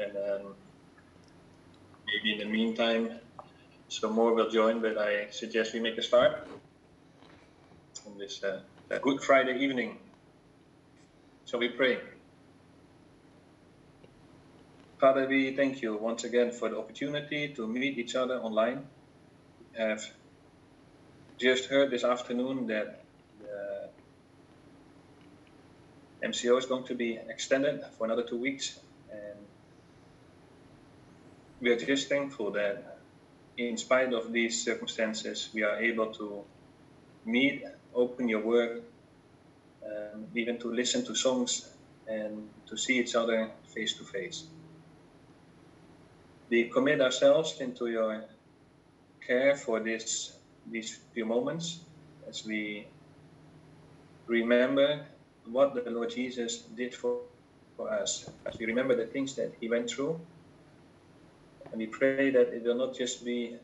And um, maybe in the meantime, some more will join, but I suggest we make a start on this uh, Good Friday evening. Shall we pray? Father, we thank you once again for the opportunity to meet each other online. We have just heard this afternoon that the MCO is going to be extended for another two weeks. We are just thankful that in spite of these circumstances, we are able to meet, open your work, um, even to listen to songs and to see each other face to face. We commit ourselves into your care for this these few moments as we remember what the Lord Jesus did for, for us, as we remember the things that he went through. And we pray that it will not just be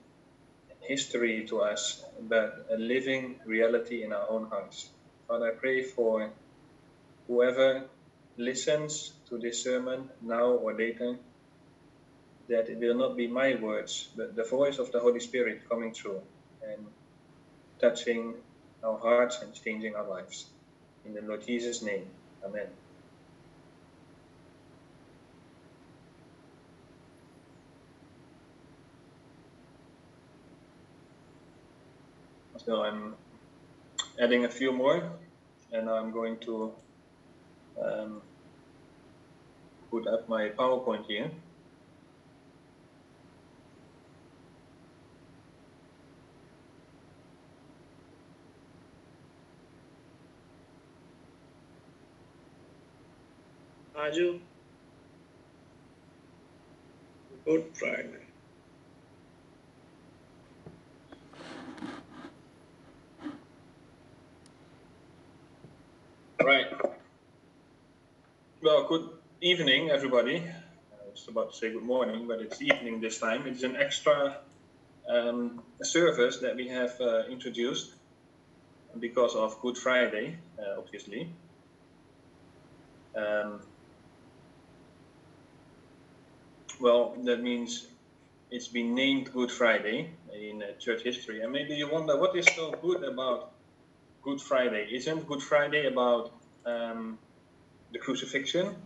history to us, but a living reality in our own hearts. Father, I pray for whoever listens to this sermon now or later, that it will not be my words, but the voice of the Holy Spirit coming through and touching our hearts and changing our lives. In the Lord Jesus' name, Amen. So I'm adding a few more, and I'm going to um, put up my PowerPoint here. Raju, Good Friday. Right. Well, good evening, everybody. I was about to say good morning, but it's evening this time. It's an extra um, service that we have uh, introduced because of Good Friday, uh, obviously. Um, well, that means it's been named Good Friday in uh, church history. And maybe you wonder what is so good about Good Friday? Isn't Good Friday about um, the crucifixion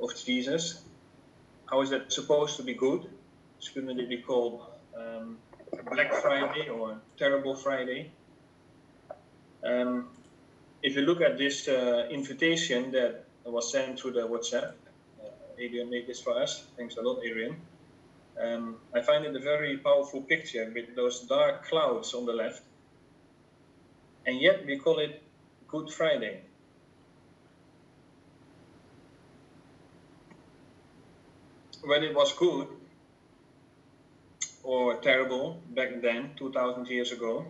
of Jesus? How is that supposed to be good? Shouldn't it be called um, Black Friday or Terrible Friday? Um, if you look at this uh, invitation that was sent through the WhatsApp, uh, Adrian made this for us. Thanks a lot, Adrian. Um, I find it a very powerful picture with those dark clouds on the left and yet we call it Good Friday. When it was good or terrible back then, 2000 years ago,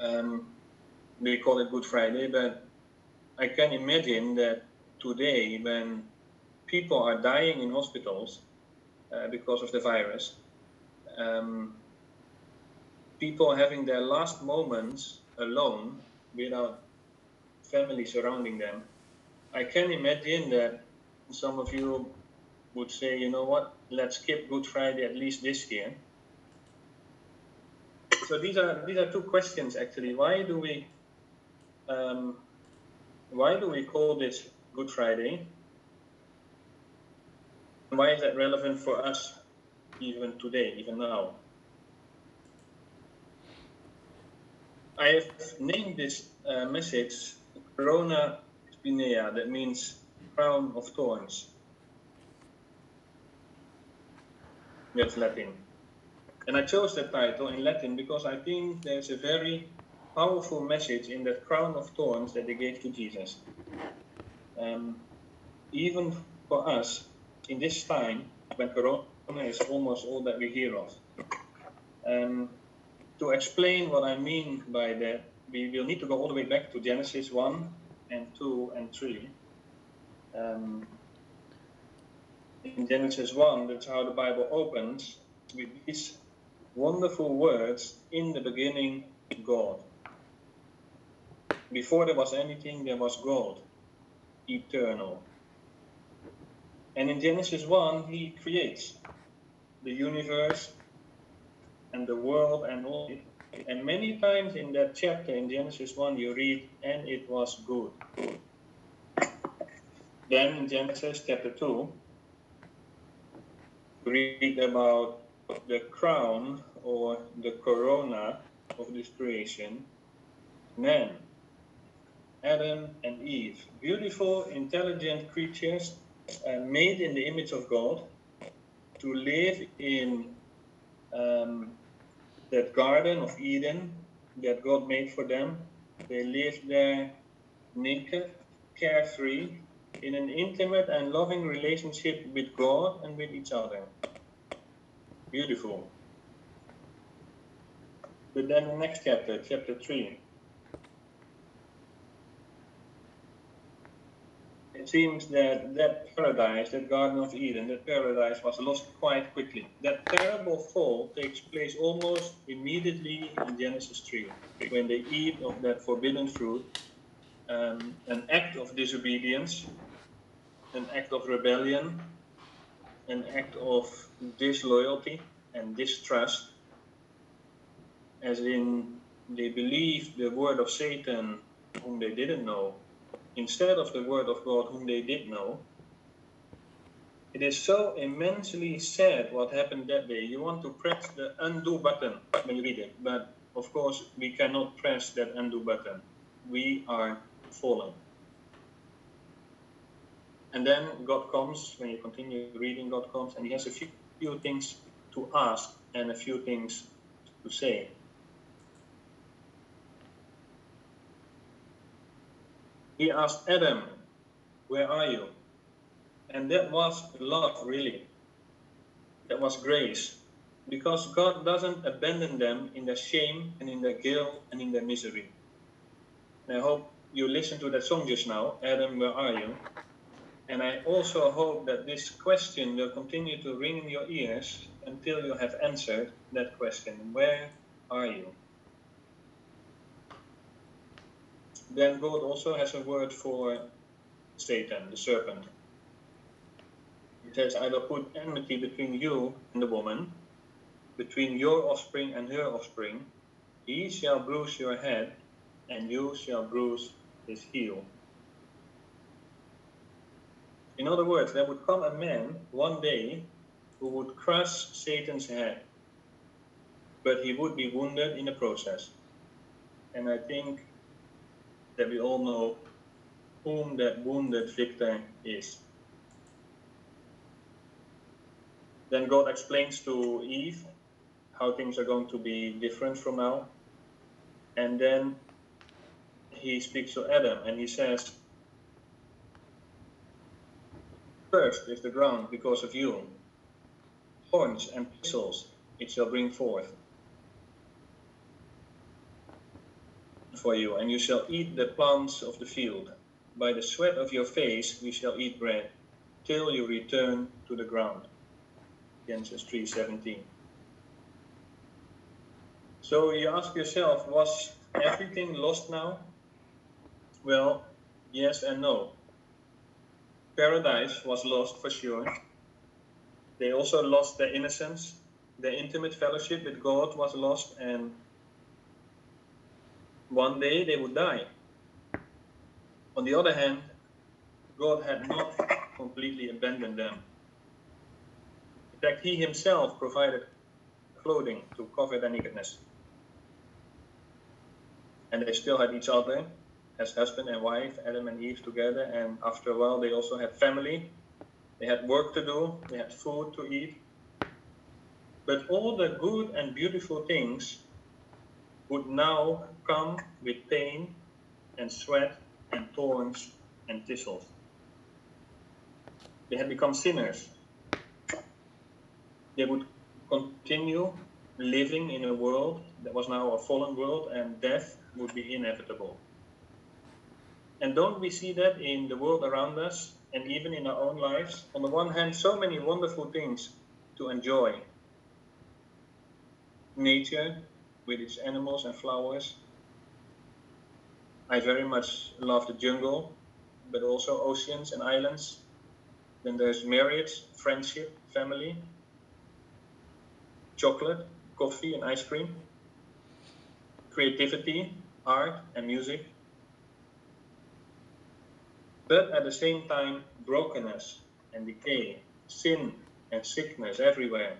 um, we call it Good Friday, but I can imagine that today, when people are dying in hospitals uh, because of the virus, um, people having their last moments alone without family surrounding them, I can imagine that some of you would say, you know what, let's skip Good Friday at least this year. So these are these are two questions actually. Why do we um, why do we call this Good Friday? Why is that relevant for us even today, even now? I have named this uh, message Corona Spinea, that means crown of thorns. That's Latin. And I chose that title in Latin because I think there's a very powerful message in that crown of thorns that they gave to Jesus. Um, even for us, in this time, when Corona is almost all that we hear of. Um, to explain what I mean by that, we will need to go all the way back to Genesis 1 and 2 and 3. Um, in Genesis 1, that's how the Bible opens with these wonderful words in the beginning, God. Before there was anything, there was God, eternal. And in Genesis 1, he creates the universe and the world and all. And many times in that chapter in Genesis 1, you read, and it was good. Then in Genesis chapter 2, we read about the crown or the corona of this creation, man, Adam and Eve, beautiful, intelligent creatures uh, made in the image of God to live in um, that garden of Eden that God made for them. They lived there naked, carefree, in an intimate and loving relationship with God and with each other. Beautiful. But then the next chapter, chapter 3. It seems that that paradise, that Garden of Eden, that paradise was lost quite quickly. That terrible fall takes place almost immediately in Genesis 3, when they eat of that forbidden fruit, um, an act of disobedience, an act of rebellion, an act of disloyalty and distrust, as in they believed the word of Satan, whom they didn't know, instead of the word of God, whom they did know. It is so immensely sad what happened that day. You want to press the undo button when you read it, but of course we cannot press that undo button. We are fallen. And then God comes, when you continue reading, God comes and He has a few, few things to ask and a few things to say. He asked Adam, Where are you? And that was love, really. That was grace. Because God doesn't abandon them in their shame and in their guilt and in their misery. And I hope you listened to that song just now, Adam, where are you? And I also hope that this question will continue to ring in your ears until you have answered that question Where are you? Then God also has a word for Satan, the serpent. He says, I will put enmity between you and the woman, between your offspring and her offspring. He shall bruise your head, and you shall bruise his heel. In other words, there would come a man one day who would crush Satan's head, but he would be wounded in the process. And I think that we all know whom that wounded victor is. Then God explains to Eve how things are going to be different from now. And then he speaks to Adam and he says, First is the ground because of you. Thorns and thistles it shall bring forth for you, and you shall eat the plants of the field. By the sweat of your face you shall eat bread, till you return to the ground. Genesis 3:17. So you ask yourself, was everything lost now? Well, yes and no paradise was lost for sure. They also lost their innocence. Their intimate fellowship with God was lost, and one day they would die. On the other hand, God had not completely abandoned them. In fact, He Himself provided clothing to cover their nakedness. And they still had each other as husband and wife, Adam and Eve together, and after a while they also had family. They had work to do, they had food to eat. But all the good and beautiful things would now come with pain and sweat and thorns and thistles. They had become sinners. They would continue living in a world that was now a fallen world, and death would be inevitable. And don't we see that in the world around us and even in our own lives? On the one hand, so many wonderful things to enjoy nature with its animals and flowers. I very much love the jungle, but also oceans and islands. Then there's marriage, friendship, family, chocolate, coffee, and ice cream, creativity, art, and music. But at the same time, brokenness and decay, sin and sickness everywhere.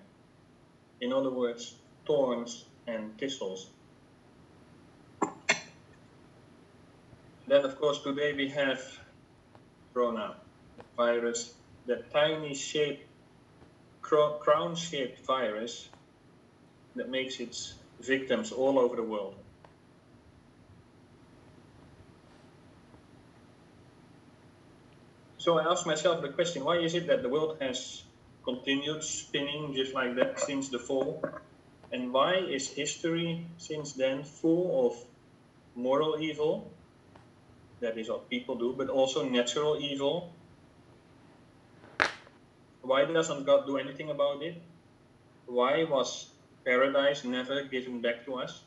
In other words, thorns and thistles. Then, of course, today we have Corona virus, that tiny shaped, crown shaped virus that makes its victims all over the world. So I ask myself the question why is it that the world has continued spinning just like that since the fall? And why is history since then full of moral evil? That is what people do, but also natural evil. Why doesn't God do anything about it? Why was paradise never given back to us?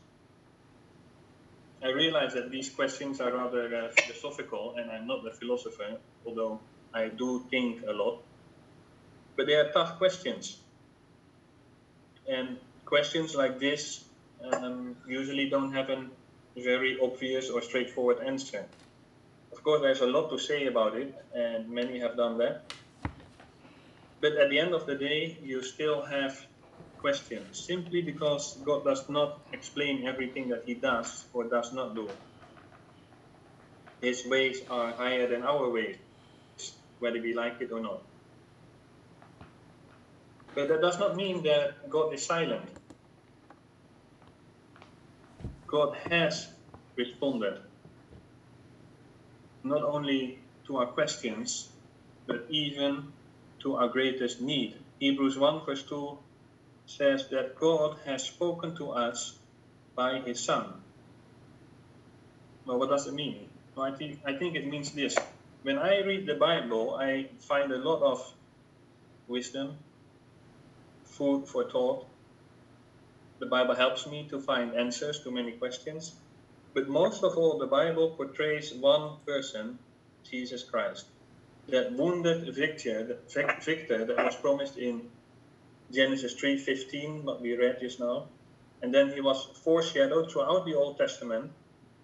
I realize that these questions are rather uh, philosophical, and I'm not a philosopher, although I do think a lot. But they are tough questions. And questions like this um, usually don't have a very obvious or straightforward answer. Of course, there's a lot to say about it, and many have done that. But at the end of the day, you still have questions simply because God does not explain everything that He does or does not do. His ways are higher than our ways, whether we like it or not. But that does not mean that God is silent. God has responded not only to our questions, but even to our greatest need. Hebrews 1 verse 2 says that God has spoken to us by his Son. Well, what does it mean? Well, I, think, I think it means this. When I read the Bible, I find a lot of wisdom, food for thought. The Bible helps me to find answers to many questions. But most of all, the Bible portrays one person, Jesus Christ. That wounded victor, victor that was promised in Genesis 3.15, what we read just now. And then he was foreshadowed throughout the Old Testament.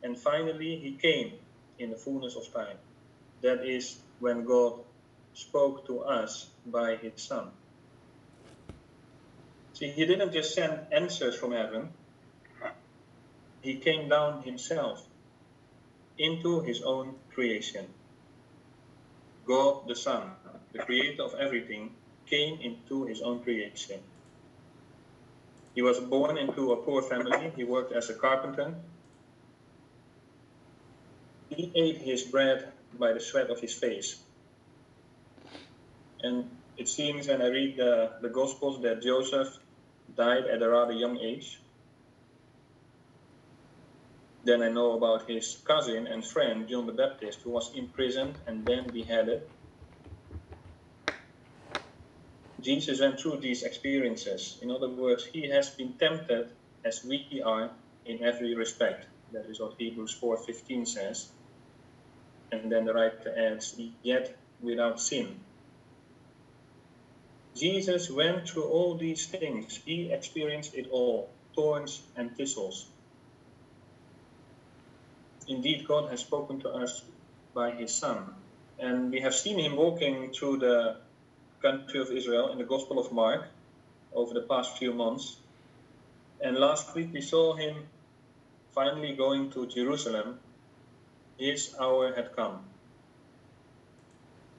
And finally, he came in the fullness of time. That is when God spoke to us by his Son. See, he didn't just send answers from heaven, he came down himself into his own creation. God the Son, the creator of everything, came into his own creation. He was born into a poor family. He worked as a carpenter. He ate his bread by the sweat of his face. And it seems when I read the, the Gospels that Joseph died at a rather young age. Then I know about his cousin and friend, John the Baptist, who was imprisoned and then beheaded. Jesus went through these experiences. In other words, he has been tempted as we are in every respect. That is what Hebrews 4.15 says. And then the writer adds, yet without sin. Jesus went through all these things. He experienced it all, thorns and thistles indeed God has spoken to us by his Son. And we have seen him walking through the country of Israel in the Gospel of Mark over the past few months. And last week we saw him finally going to Jerusalem. His hour had come.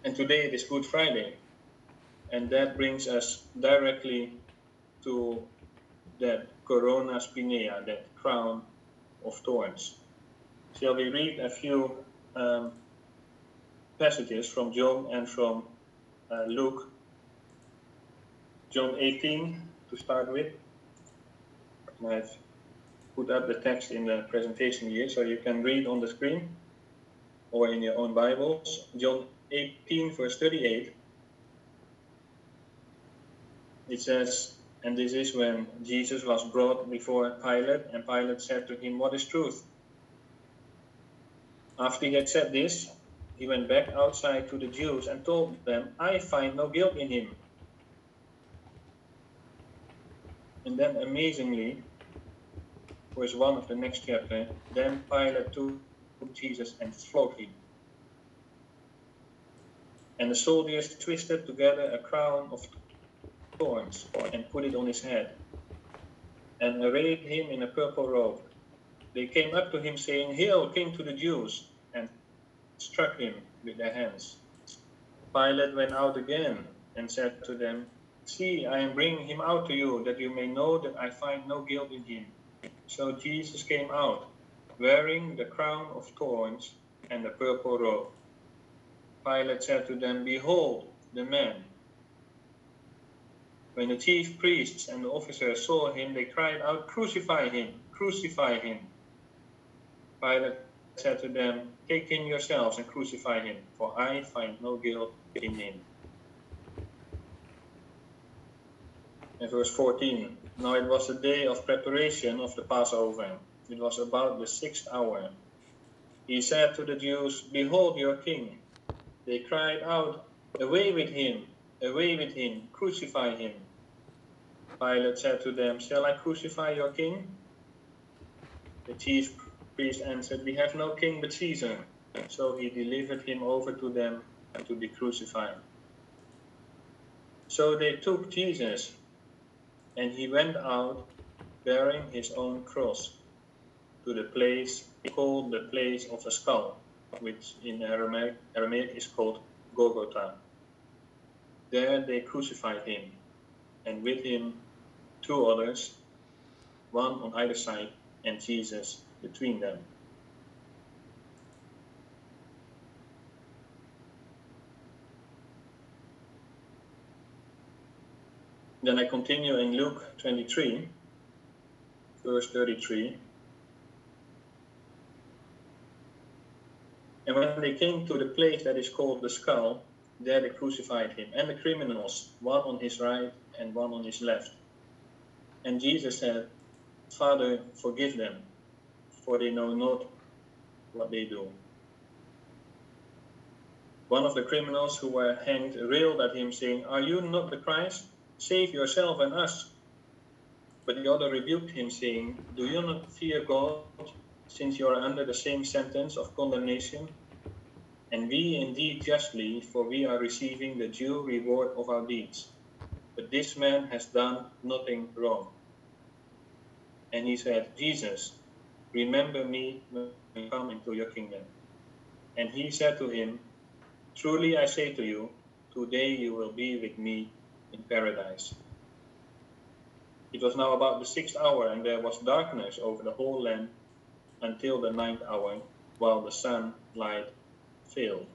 And today it is Good Friday. And that brings us directly to that corona spinea, that crown of thorns shall we read a few um, passages from John and from uh, Luke. John 18 to start with. And I've put up the text in the presentation here so you can read on the screen or in your own Bibles. John 18, verse 38. It says, and this is when Jesus was brought before Pilate, and Pilate said to him, What is truth? After he had said this, he went back outside to the Jews and told them, I find no guilt in him. And then amazingly, verse 1 of the next chapter, then Pilate took Jesus and flogged him. And the soldiers twisted together a crown of thorns and put it on his head, and arrayed him in a purple robe. They came up to him, saying, Hail, King to the Jews! Struck him with their hands. Pilate went out again and said to them, See, I am bringing him out to you, that you may know that I find no guilt in him. So Jesus came out, wearing the crown of thorns and the purple robe. Pilate said to them, Behold, the man. When the chief priests and the officers saw him, they cried out, Crucify him! Crucify him! Pilate said to them, Take him yourselves and crucify him, for I find no guilt in him. And verse 14 Now it was the day of preparation of the Passover. It was about the sixth hour. He said to the Jews, Behold your king. They cried out, Away with him! Away with him! Crucify him! Pilate said to them, Shall I crucify your king? The chief priest answered, We have no king but Caesar. So he delivered him over to them to be crucified. So they took Jesus, and he went out bearing his own cross to the place called the place of a skull, which in Aramaic, Aramaic is called Golgotha. There they crucified him, and with him two others, one on either side, and Jesus between them. Then I continue in Luke 23, verse 33. And when they came to the place that is called the skull, there they crucified him, and the criminals, one on his right and one on his left. And Jesus said, Father, forgive them, for they know not what they do. One of the criminals who were hanged railed at him, saying, Are you not the Christ? Save yourself and us. But the other rebuked him, saying, Do you not fear God, since you are under the same sentence of condemnation? And we indeed justly, for we are receiving the due reward of our deeds. But this man has done nothing wrong. And he said, Jesus, remember me when you come into your kingdom. And he said to him, Truly I say to you, today you will be with me in paradise. It was now about the sixth hour, and there was darkness over the whole land until the ninth hour, while the sunlight failed.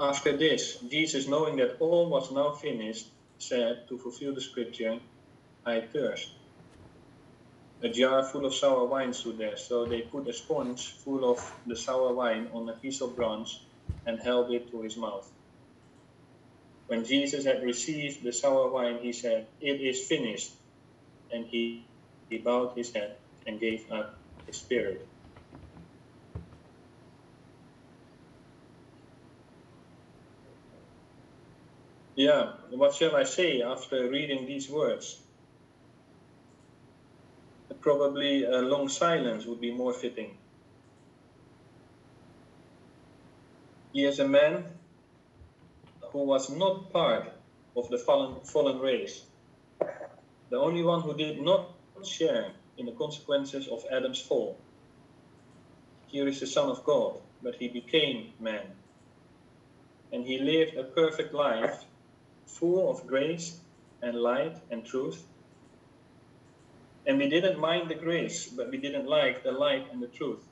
After this, Jesus, knowing that all was now finished, said to fulfill the scripture, I thirst. A jar full of sour wine stood there, so they put a sponge full of the sour wine on a piece of bronze and held it to his mouth. When Jesus had received the sour wine, he said, It is finished. And he, he bowed his head and gave up his spirit. Yeah, what shall I say after reading these words? Probably a long silence would be more fitting. He is a man who was not part of the fallen, fallen race, the only one who did not share in the consequences of Adam's fall. Here is the Son of God, but he became man. And he lived a perfect life, full of grace and light and truth. And we didn't mind the grace, but we didn't like the light and the truth.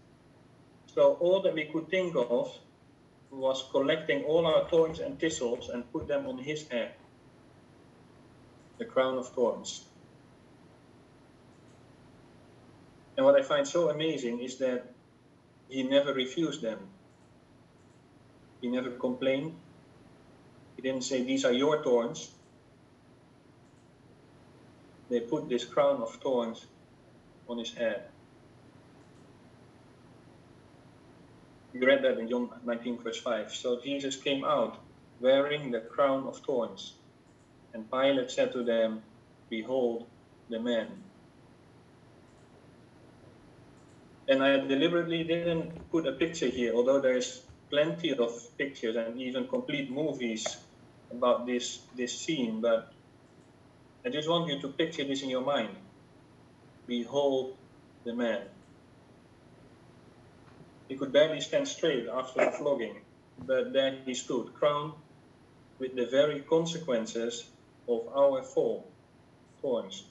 So all that we could think of was collecting all our thorns and thistles and put them on his head, the crown of thorns. And what I find so amazing is that he never refused them. He never complained. He didn't say, These are your thorns. They put this crown of thorns on his head. We read that in John 19, verse 5. So Jesus came out wearing the crown of thorns. And Pilate said to them, Behold the man. And I deliberately didn't put a picture here, although there's plenty of pictures and even complete movies about this, this scene, but I just want you to picture this in your mind. Behold the man. He could barely stand straight after the flogging, but there he stood, crowned with the very consequences of our fall, thorns.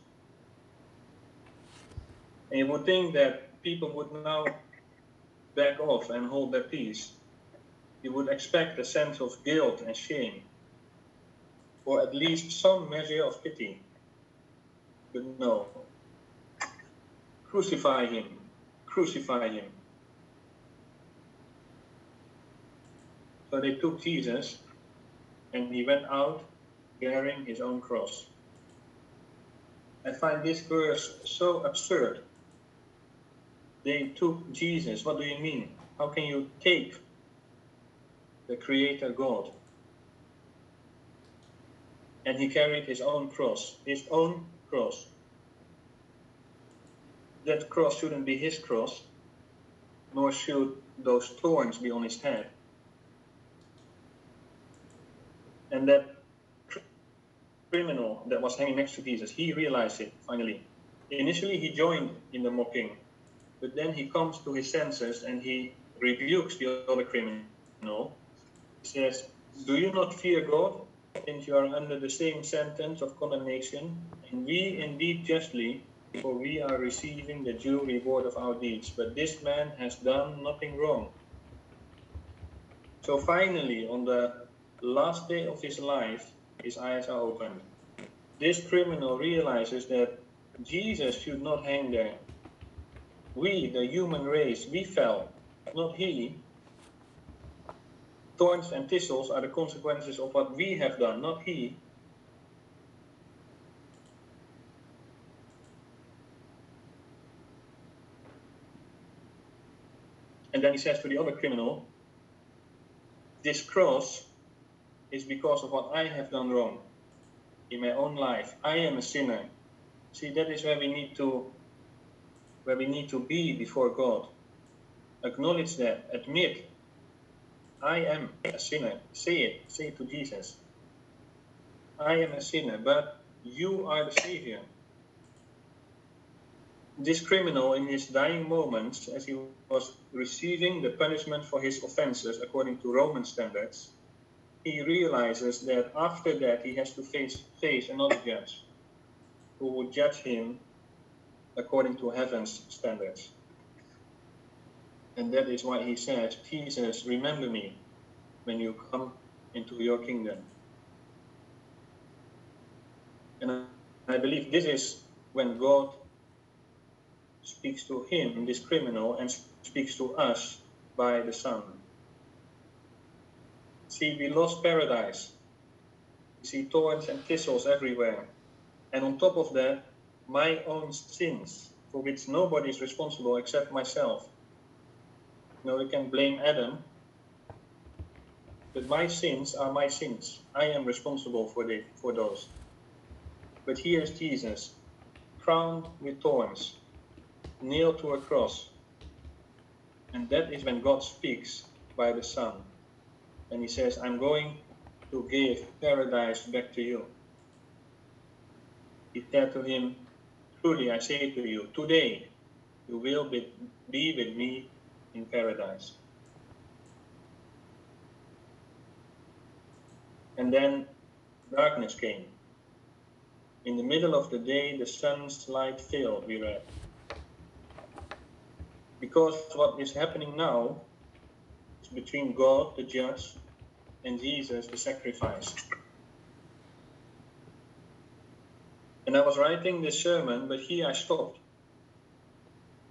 And you would think that people would now back off and hold their peace. You would expect a sense of guilt and shame, or at least some measure of pity. No. Crucify him. Crucify him. So they took Jesus and he went out bearing his own cross. I find this verse so absurd. They took Jesus. What do you mean? How can you take the Creator God? And he carried his own cross, his own cross. That cross shouldn't be his cross, nor should those thorns be on his head. And that criminal that was hanging next to Jesus, he realized it finally. Initially, he joined in the mocking, but then he comes to his senses and he rebukes the other criminal. He says, Do you not fear God, since you are under the same sentence of condemnation? And we indeed justly, for we are receiving the due reward of our deeds. But this man has done nothing wrong. So finally, on the last day of his life, his eyes are opened. This criminal realizes that Jesus should not hang there. We, the human race, we fell, not he. Thorns and thistles are the consequences of what we have done, not he. And then he says to the other criminal, This cross is because of what I have done wrong in my own life. I am a sinner. See, that is where we need to where we need to be before God. Acknowledge that, admit I am a sinner. Say it, say it to Jesus. I am a sinner, but you are the Savior. This criminal, in his dying moments, as he was receiving the punishment for his offenses according to Roman standards, he realizes that after that he has to face, face another judge who would judge him according to heaven's standards. And that is why he says, Jesus, remember me when you come into your kingdom. And I believe this is when God speaks to him, this criminal, and speaks to us by the Son. See, we lost paradise. We see thorns and thistles everywhere. And on top of that, my own sins, for which nobody is responsible except myself. We can blame Adam, but my sins are my sins. I am responsible for, the, for those. But here is Jesus, crowned with thorns, nailed to a cross. And that is when God speaks by the Son and he says, I'm going to give paradise back to you. He said to him, Truly I say to you, today you will be, be with me in paradise. And then darkness came. In the middle of the day, the sun's light failed, we read. Because what is happening now is between God, the judge, and Jesus, the sacrifice. And I was writing this sermon, but here I stopped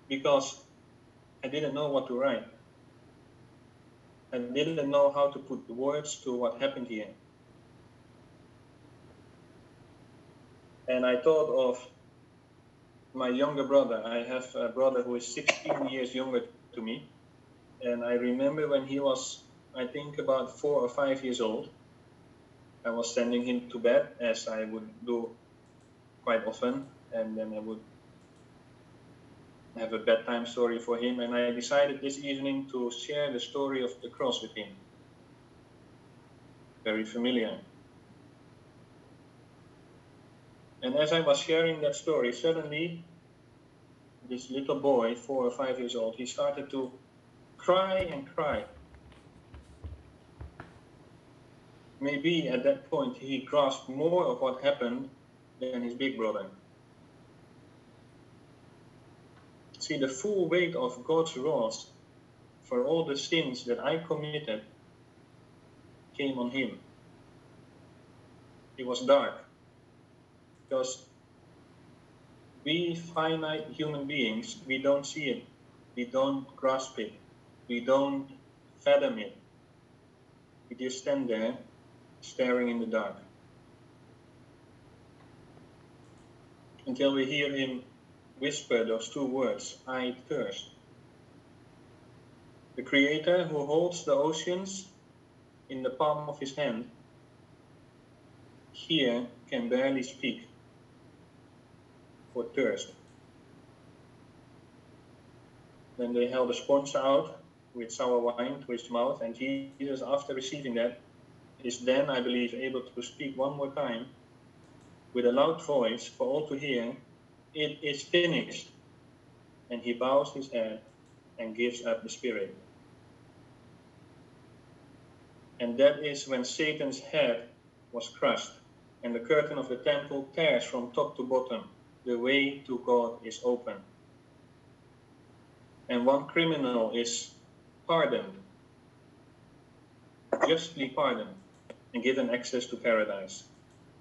because I didn't know what to write. I didn't know how to put the words to what happened here. And I thought of my younger brother. I have a brother who is 16 years younger to me And I remember when he was, I think, about four or five years old, I was sending him to bed as I would do quite often, and then I would have a bedtime story for him. And I decided this evening to share the story of the cross with him. Very familiar. And as I was sharing that story, suddenly this little boy, four or five years old, he started to cry and cry. Maybe at that point he grasped more of what happened than his big brother. See, the full weight of God's wrath for all the sins that I committed came on him. It was dark because we finite human beings, we don't see it, we don't grasp it, we don't fathom it. We just stand there staring in the dark. Until we hear him whisper those two words, I thirst. The Creator who holds the oceans in the palm of his hand here can barely speak for thirst. Then they held a sponge out with sour wine to his mouth, and Jesus, after receiving that, is then, I believe, able to speak one more time with a loud voice for all to hear, It is finished. And he bows his head and gives up the spirit. And that is when Satan's head was crushed, and the curtain of the temple tears from top to bottom the way to God is open. And one criminal is pardoned, justly pardoned, and given access to paradise.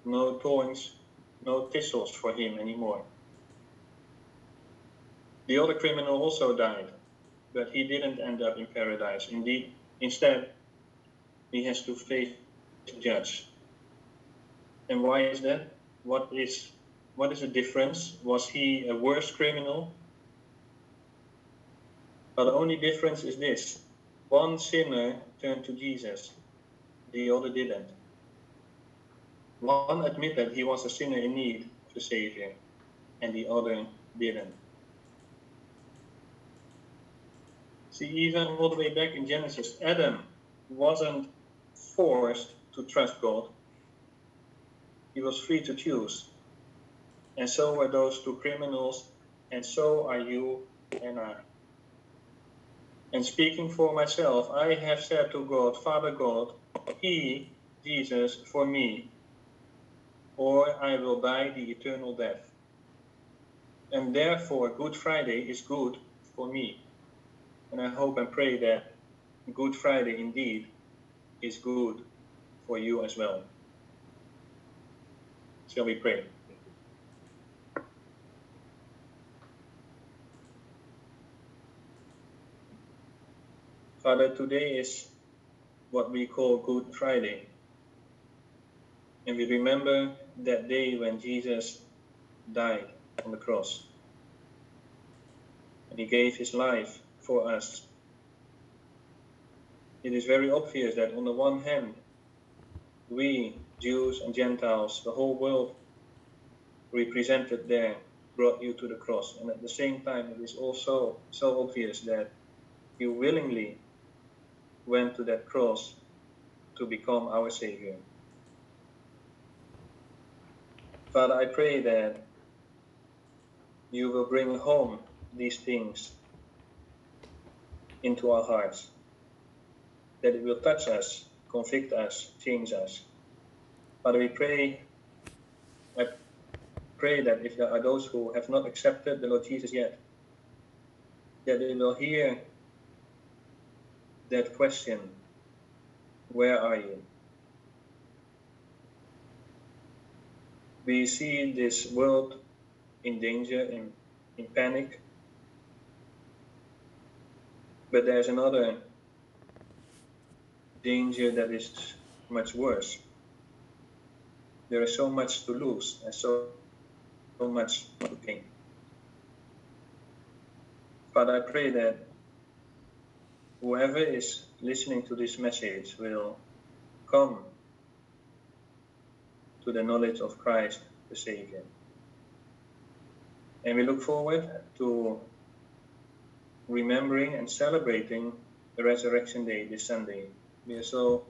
No thorns, no thistles for him anymore. The other criminal also died, but he didn't end up in paradise. Indeed, instead, he has to face the judge. And why is that? What is what is the difference? Was he a worse criminal? But the only difference is this. One sinner turned to Jesus, the other didn't. One admitted he was a sinner in need of a Savior, and the other didn't. See, even all the way back in Genesis, Adam wasn't forced to trust God. He was free to choose and so were those two criminals, and so are you and I. And speaking for myself, I have said to God, Father God, He, Jesus, for me, or I will die the eternal death. And therefore, Good Friday is good for me. And I hope and pray that Good Friday indeed is good for you as well. Shall we pray? Father, today is what we call Good Friday. And we remember that day when Jesus died on the cross. And he gave his life for us. It is very obvious that on the one hand, we, Jews and Gentiles, the whole world represented there, brought you to the cross. And at the same time, it is also so obvious that you willingly went to that cross to become our Savior. Father, I pray that you will bring home these things into our hearts, that it will touch us, convict us, change us. Father, we pray, I pray that if there are those who have not accepted the Lord Jesus yet, that they will hear that question, where are you? We see this world in danger, in, in panic, but there's another danger that is much worse. There is so much to lose and so, so much to gain. But I pray that whoever is listening to this message will come to the knowledge of Christ the Savior. And we look forward to remembering and celebrating the Resurrection Day this Sunday. We are so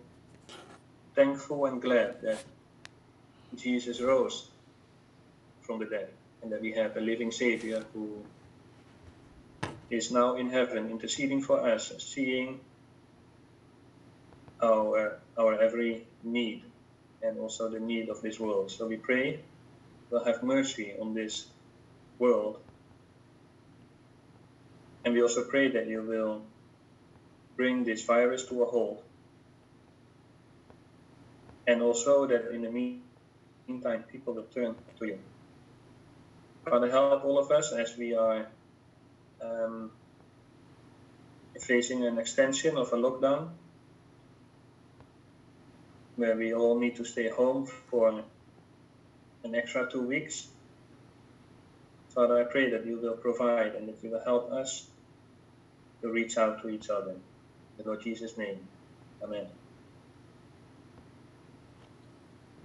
thankful and glad that Jesus rose from the dead and that we have a living Savior who is now in heaven interceding for us, seeing our, our every need and also the need of this world. So we pray, will have mercy on this world. And we also pray that you will bring this virus to a halt. And also that in the meantime, people will turn to you. Father, help all of us as we are um, facing an extension of a lockdown where we all need to stay home for an extra two weeks. Father, I pray that you will provide and that you will help us to reach out to each other. In the Lord Jesus' name, Amen.